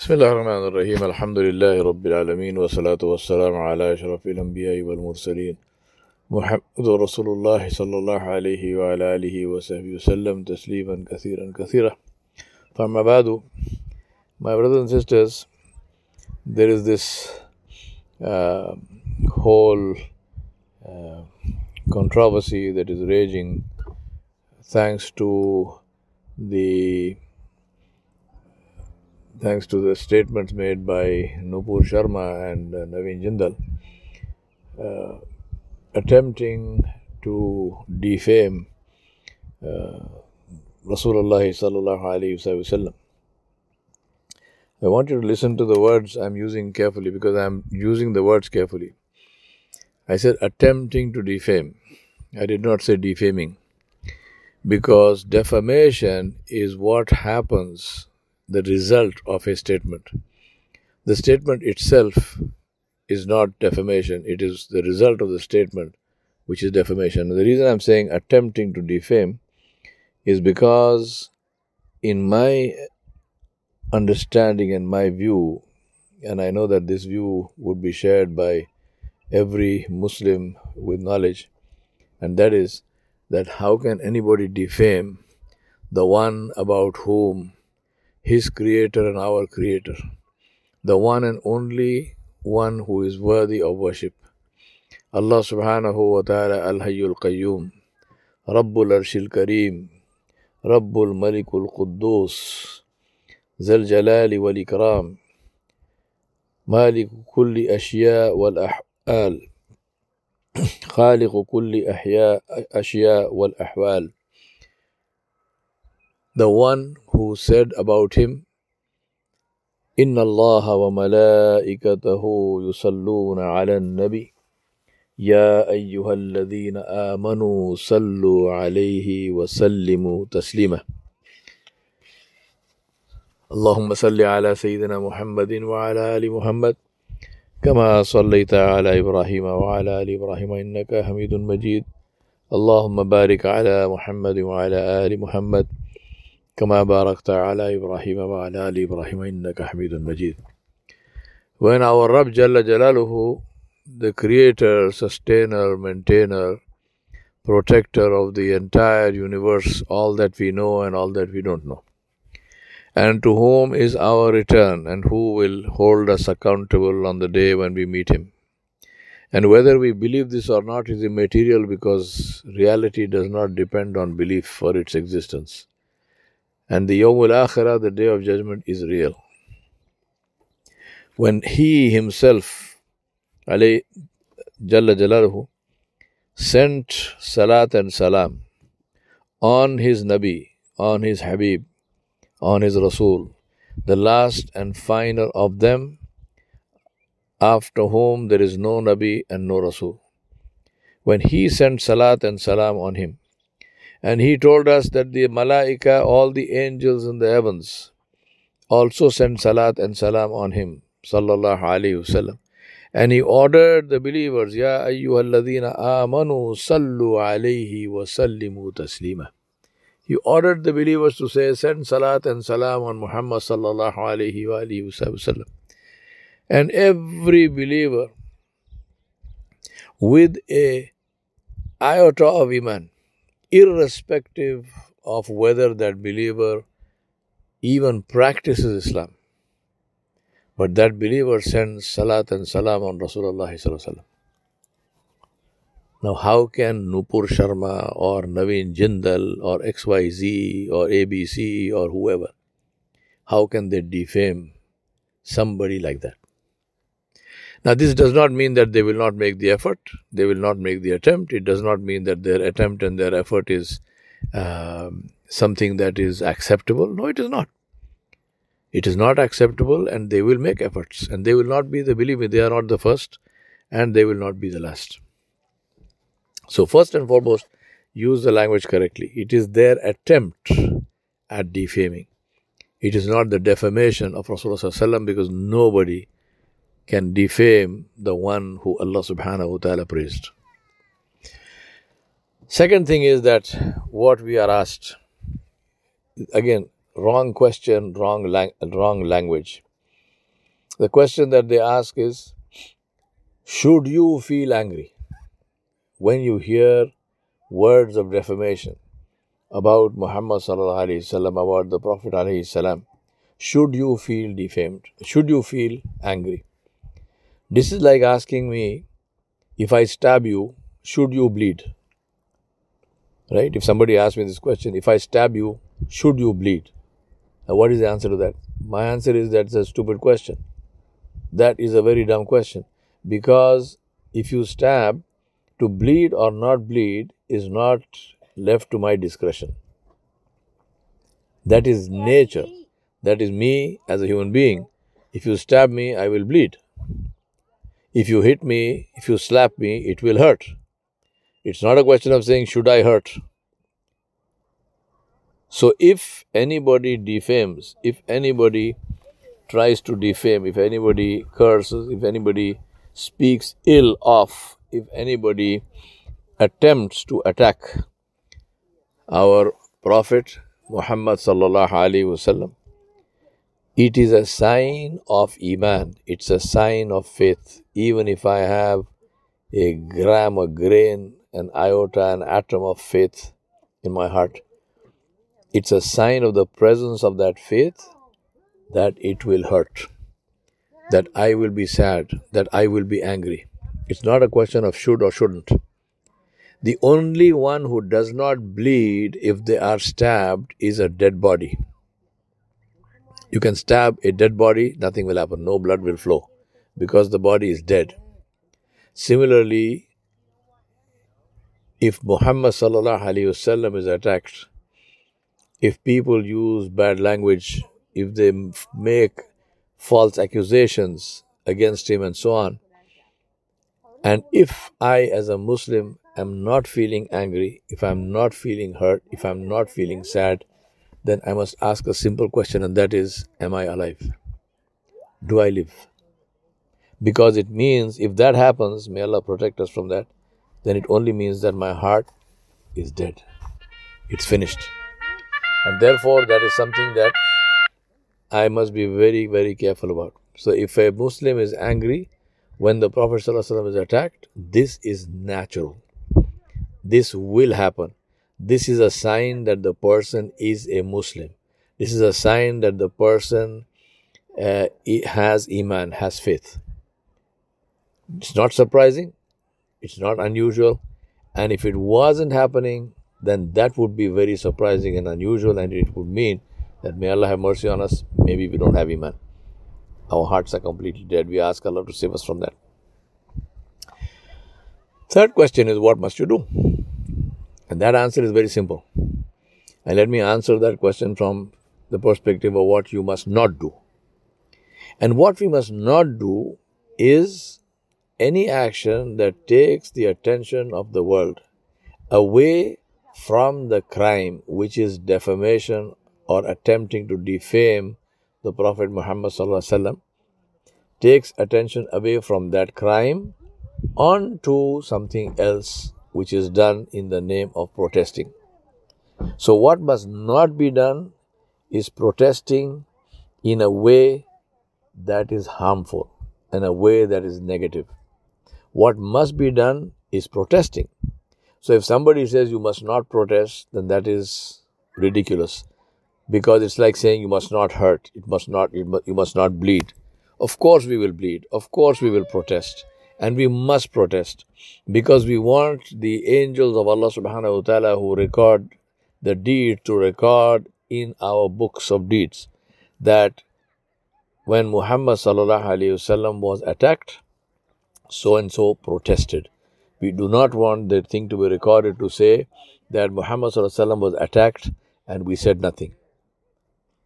بسم الله الرحمن الرحيم. الحمد لله رب العالمين والصلاة والسلام على أشرف الأنبياء والمرسلين محمد رسول الله صلى الله عليه وعلى آله وصحبه وسلم تسليما كثيرا كثيرا. فما بعد my brothers and sisters there is this uh, whole uh, controversy that is raging thanks to the thanks to the statements made by Nupur Sharma and uh, Naveen Jindal, uh, attempting to defame uh, Rasulullah sallallahu. I want you to listen to the words I'm using carefully because I'm using the words carefully. I said attempting to defame. I did not say defaming because defamation is what happens the result of a statement. The statement itself is not defamation, it is the result of the statement which is defamation. And the reason I'm saying attempting to defame is because, in my understanding and my view, and I know that this view would be shared by every Muslim with knowledge, and that is that how can anybody defame the one about whom ہز کریٹر اینڈ آور کریٹر دا ون اینڈ اونلی ون who is worthy of worship. اللہ سبحانہ و تعالی الحی القیوم رب العرش الکریم رب الملک القدوس ذل جلال والاکرام مالک کل اشیاء والاحوال خالق کل احیاء اشیاء والاحوال the one who said about him, إن الله وملائكته يصلون على النبي يا أيها الذين آمنوا صلوا عليه وسلموا تسليما اللهم صل على سيدنا محمد وعلى آل محمد كما صليت على إبراهيم وعلى آل إبراهيم إنك حميد مجيد اللهم بارك على محمد وعلى آل محمد كما باركت على إبراهيم وعلى آل إبراهيم إنك حميد مجيد When our Rabb Jalla Jalaluhu, the creator, sustainer, maintainer, protector of the entire universe, all that we know and all that we don't know, and to whom is our return and who will hold us accountable on the day when we meet him. And whether we believe this or not is immaterial because reality does not depend on belief for its existence. And the Yawmul Akhirah, the day of judgment, is real. When he himself, Ali Jalla Jalaluhu, sent Salat and Salam on his Nabi, on his Habib, on his Rasul, the last and final of them, after whom there is no Nabi and no Rasul. When he sent Salat and Salam on him, and he told us that the malaika, all the angels in the heavens, also sent salat and salam on him, sallallahu alayhi wasallam. And he ordered the believers, Ya ayyuhalladhina amanu sallu alayhi wa sallimu taslima. He ordered the believers to say, send salat and salam on Muhammad sallallahu alayhi wa wasallam. And every believer with a iota of iman, irrespective of whether that believer even practices Islam. But that believer sends salat and salam on Rasulullah. Now, how can Nupur Sharma or Naveen Jindal or XYZ or ABC or whoever, how can they defame somebody like that? Now, this does not mean that they will not make the effort, they will not make the attempt. It does not mean that their attempt and their effort is um, something that is acceptable. No, it is not. It is not acceptable, and they will make efforts, and they will not be the, believe me, they are not the first, and they will not be the last. So, first and foremost, use the language correctly. It is their attempt at defaming. It is not the defamation of Rasulullah because nobody can defame the one who Allah subhanahu wa ta'ala praised. Second thing is that what we are asked, again, wrong question, wrong, lang- wrong language. the question that they ask is Should you feel angry when you hear words of defamation about Muhammad about the Prophet? Should you feel defamed? Should you feel angry? This is like asking me if I stab you, should you bleed? Right? If somebody asks me this question, if I stab you, should you bleed? Now, what is the answer to that? My answer is that's a stupid question. That is a very dumb question. Because if you stab, to bleed or not bleed is not left to my discretion. That is nature. That is me as a human being. If you stab me, I will bleed. If you hit me, if you slap me, it will hurt. It's not a question of saying, should I hurt? So if anybody defames, if anybody tries to defame, if anybody curses, if anybody speaks ill of, if anybody attempts to attack our Prophet Muhammad sallallahu alaihi wasallam, it is a sign of iman. It's a sign of faith. Even if I have a gram, a grain, an iota, an atom of faith in my heart, it's a sign of the presence of that faith that it will hurt, that I will be sad, that I will be angry. It's not a question of should or shouldn't. The only one who does not bleed if they are stabbed is a dead body. You can stab a dead body, nothing will happen, no blood will flow because the body is dead. Similarly, if Muhammad is attacked, if people use bad language, if they make false accusations against him and so on, and if I, as a Muslim, am not feeling angry, if I'm not feeling hurt, if I'm not feeling sad, then I must ask a simple question, and that is Am I alive? Do I live? Because it means if that happens, may Allah protect us from that, then it only means that my heart is dead. It's finished. And therefore, that is something that I must be very, very careful about. So, if a Muslim is angry when the Prophet ﷺ is attacked, this is natural. This will happen. This is a sign that the person is a Muslim. This is a sign that the person uh, has Iman, has faith. It's not surprising, it's not unusual, and if it wasn't happening, then that would be very surprising and unusual, and it would mean that may Allah have mercy on us. Maybe we don't have Iman. Our hearts are completely dead. We ask Allah to save us from that. Third question is what must you do? And that answer is very simple. And let me answer that question from the perspective of what you must not do. And what we must not do is any action that takes the attention of the world away from the crime which is defamation or attempting to defame the Prophet Muhammad takes attention away from that crime on to something else which is done in the name of protesting. So, what must not be done is protesting in a way that is harmful, in a way that is negative. What must be done is protesting. So if somebody says you must not protest, then that is ridiculous because it's like saying you must not hurt, it must not, you must not bleed. Of course we will bleed. Of course we will protest. And we must protest because we want the angels of Allah subhanahu wa ta'ala who record the deed to record in our books of deeds that when Muhammad sallallahu alayhi wasallam was attacked, so and so protested. We do not want the thing to be recorded to say that Muhammad sallallahu alaihi wasallam was attacked and we said nothing.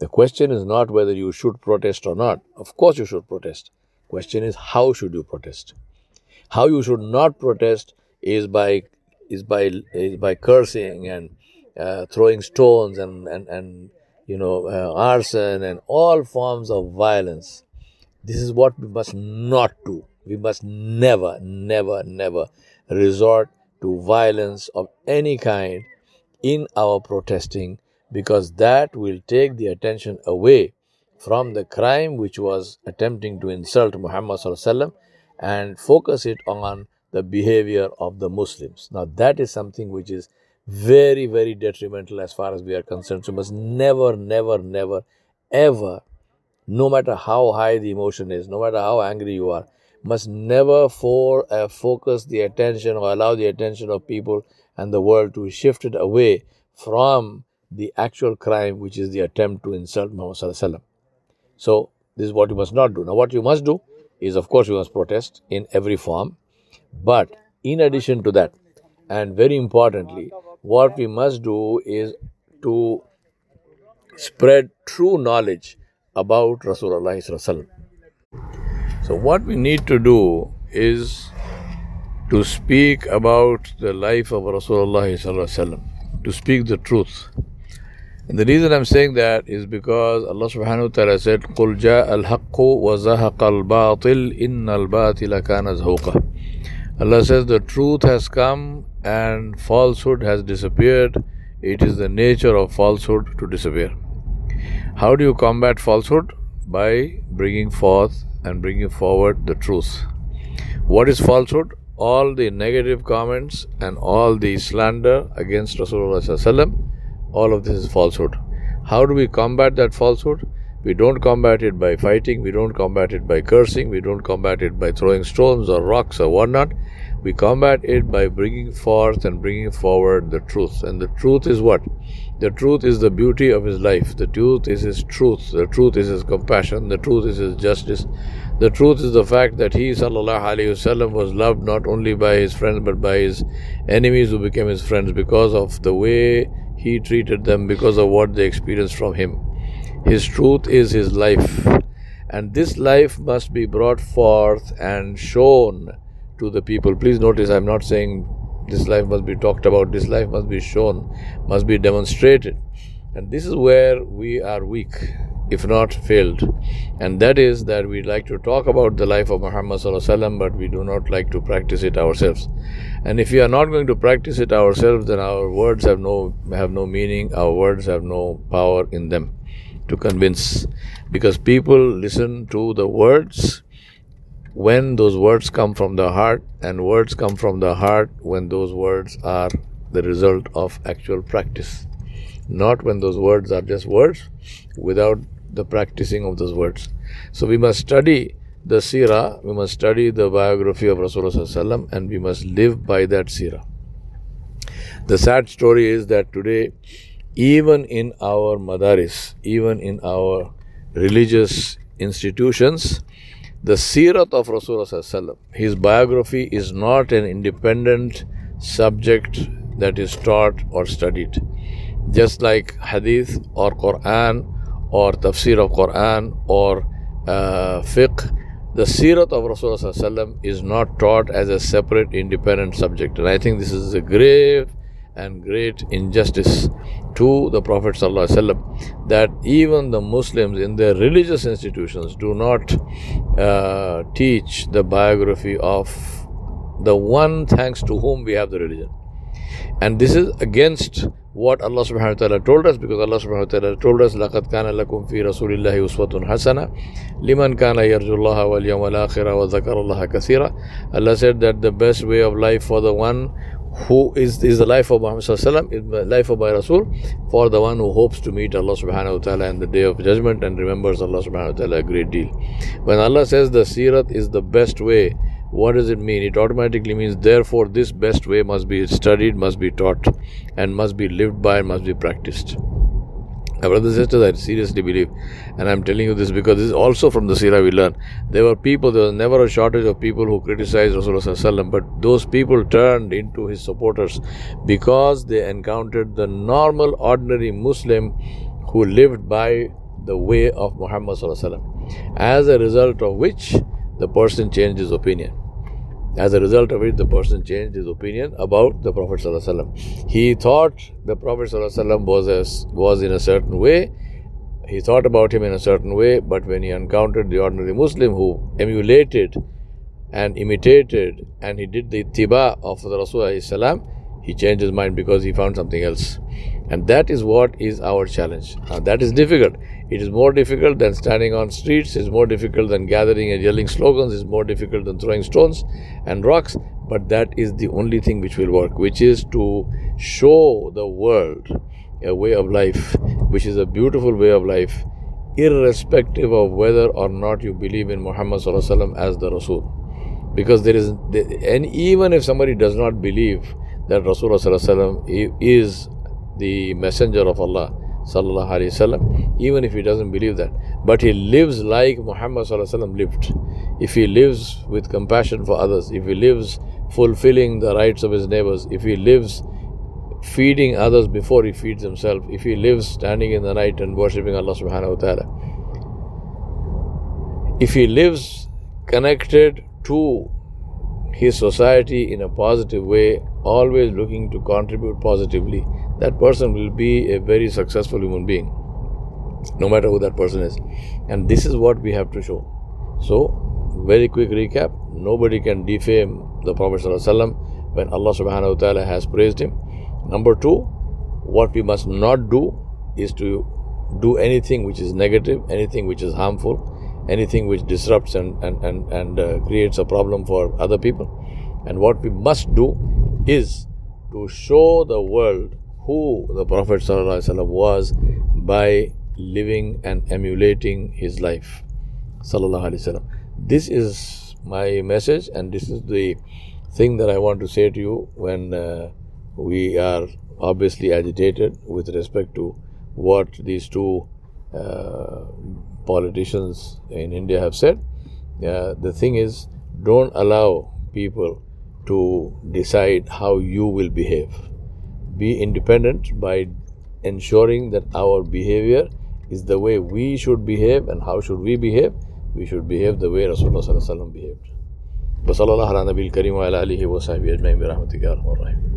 The question is not whether you should protest or not. Of course you should protest. Question is how should you protest? How you should not protest is by is by is by cursing and uh, throwing stones and and and you know uh, arson and all forms of violence. This is what we must not do. We must never, never, never resort to violence of any kind in our protesting because that will take the attention away from the crime which was attempting to insult Muhammad and focus it on the behavior of the Muslims. Now, that is something which is very, very detrimental as far as we are concerned. So, must never, never, never, ever, no matter how high the emotion is, no matter how angry you are, must never for uh, focus the attention or allow the attention of people and the world to be shifted away from the actual crime, which is the attempt to insult Muhammad. So, this is what you must not do. Now, what you must do is, of course, we must protest in every form. But in addition to that, and very importantly, what we must do is to spread true knowledge about Rasulullah. So, what we need to do is to speak about the life of Rasulullah, to speak the truth. And the reason I'm saying that is because Allah subhanahu wa ta'ala said, قُلْ جَاءَ الْحَقُّ وَزَهَقَ الْبَاطِلِ إِنَّ الْبَاطِلَ كَانَ زَهُوقًا Allah says the truth has come and falsehood has disappeared. It is the nature of falsehood to disappear. How do you combat falsehood? By bringing forth and bringing forward the truth. What is falsehood? All the negative comments and all the slander against Rasulullah, all of this is falsehood. How do we combat that falsehood? We don't combat it by fighting, we don't combat it by cursing, we don't combat it by throwing stones or rocks or whatnot. We combat it by bringing forth and bringing forward the truth. And the truth is what? The truth is the beauty of his life. The truth is his truth. The truth is his compassion. The truth is his justice. The truth is the fact that he, sallallahu alaihi wasallam, was loved not only by his friends but by his enemies who became his friends because of the way he treated them, because of what they experienced from him. His truth is His life, and this life must be brought forth and shown to the people. Please notice, I'm not saying this life must be talked about, this life must be shown, must be demonstrated. And this is where we are weak, if not failed. And that is that we like to talk about the life of Muhammad, but we do not like to practice it ourselves. And if we are not going to practice it ourselves, then our words have no, have no meaning, our words have no power in them to convince because people listen to the words when those words come from the heart and words come from the heart when those words are the result of actual practice not when those words are just words without the practicing of those words so we must study the seerah we must study the biography of rasulullah and we must live by that seerah the sad story is that today even in our madaris, even in our religious institutions, the sirat of Rasulullah, his biography is not an independent subject that is taught or studied. Just like hadith or Quran or tafsir of Quran or uh, fiqh, the sirat of Rasulullah is not taught as a separate independent subject. And I think this is a grave and great injustice to the Prophet that even the Muslims in their religious institutions do not uh, teach the biography of the one thanks to whom we have the religion. And this is against what Allah subhanahu wa ta'ala told us because Allah subhanahu wa ta'ala told us لَقَدْ كَانَ لَكُمْ فِي رَسُولِ اللَّهِ أُسْوَةٌ حَسَنَةٌ لِمَنْ كَانَ يَرْجُو اللَّهَ وَالْيَوْمَ الْآخِرَ وَذَكَرَ اللَّهَ كَثِيرًا Allah said that the best way of life for the one who is, is the life of Muhammad is the life of my Rasul for the one who hopes to meet Allah subhanahu wa ta'ala in the day of judgment and remembers Allah subhanahu wa ta'ala a great deal. When Allah says the sirat is the best way, what does it mean? It automatically means therefore this best way must be studied, must be taught, and must be lived by, and must be practiced. My brothers and sisters, I seriously believe, and I'm telling you this because this is also from the Sirah we learn. There were people, there was never a shortage of people who criticized Rasulullah, but those people turned into his supporters because they encountered the normal, ordinary Muslim who lived by the way of Muhammad. As a result of which, the person changed his opinion. As a result of it, the person changed his opinion about the Prophet. He thought the Prophet was, a, was in a certain way. He thought about him in a certain way, but when he encountered the ordinary Muslim who emulated and imitated and he did the tiba of the Rasulullah, he changed his mind because he found something else. And that is what is our challenge. Uh, that is difficult. It is more difficult than standing on streets, it's more difficult than gathering and yelling slogans, it's more difficult than throwing stones and rocks. But that is the only thing which will work, which is to show the world a way of life, which is a beautiful way of life, irrespective of whether or not you believe in Muhammad as the Rasul. Because there is, and even if somebody does not believe that Rasulullah is the messenger of Allah, sallallahu alaihi wasallam, even if he doesn't believe that, but he lives like Muhammad sallallahu alaihi wasallam lived. If he lives with compassion for others, if he lives fulfilling the rights of his neighbors, if he lives feeding others before he feeds himself, if he lives standing in the night and worshipping Allah subhanahu wa ta'ala, if he lives connected to his society in a positive way, always looking to contribute positively, that person will be a very successful human being, no matter who that person is. And this is what we have to show. So, very quick recap nobody can defame the Prophet when Allah subhanahu wa ta'ala has praised him. Number two, what we must not do is to do anything which is negative, anything which is harmful, anything which disrupts and, and, and, and uh, creates a problem for other people. And what we must do is to show the world who the Prophet ﷺ was by living and emulating his life. This is my message, and this is the thing that I want to say to you when uh, we are obviously agitated with respect to what these two uh, politicians in India have said. Uh, the thing is, don't allow people to decide how you will behave Be independent by ensuring that our behavior is the way we should behave and how should we behave? We should behave the way Rasulullah behaved. وصلى الله على نبي الكريم وعلى آله وصحبه أجمعين برحمتك يا أرحم الراحمين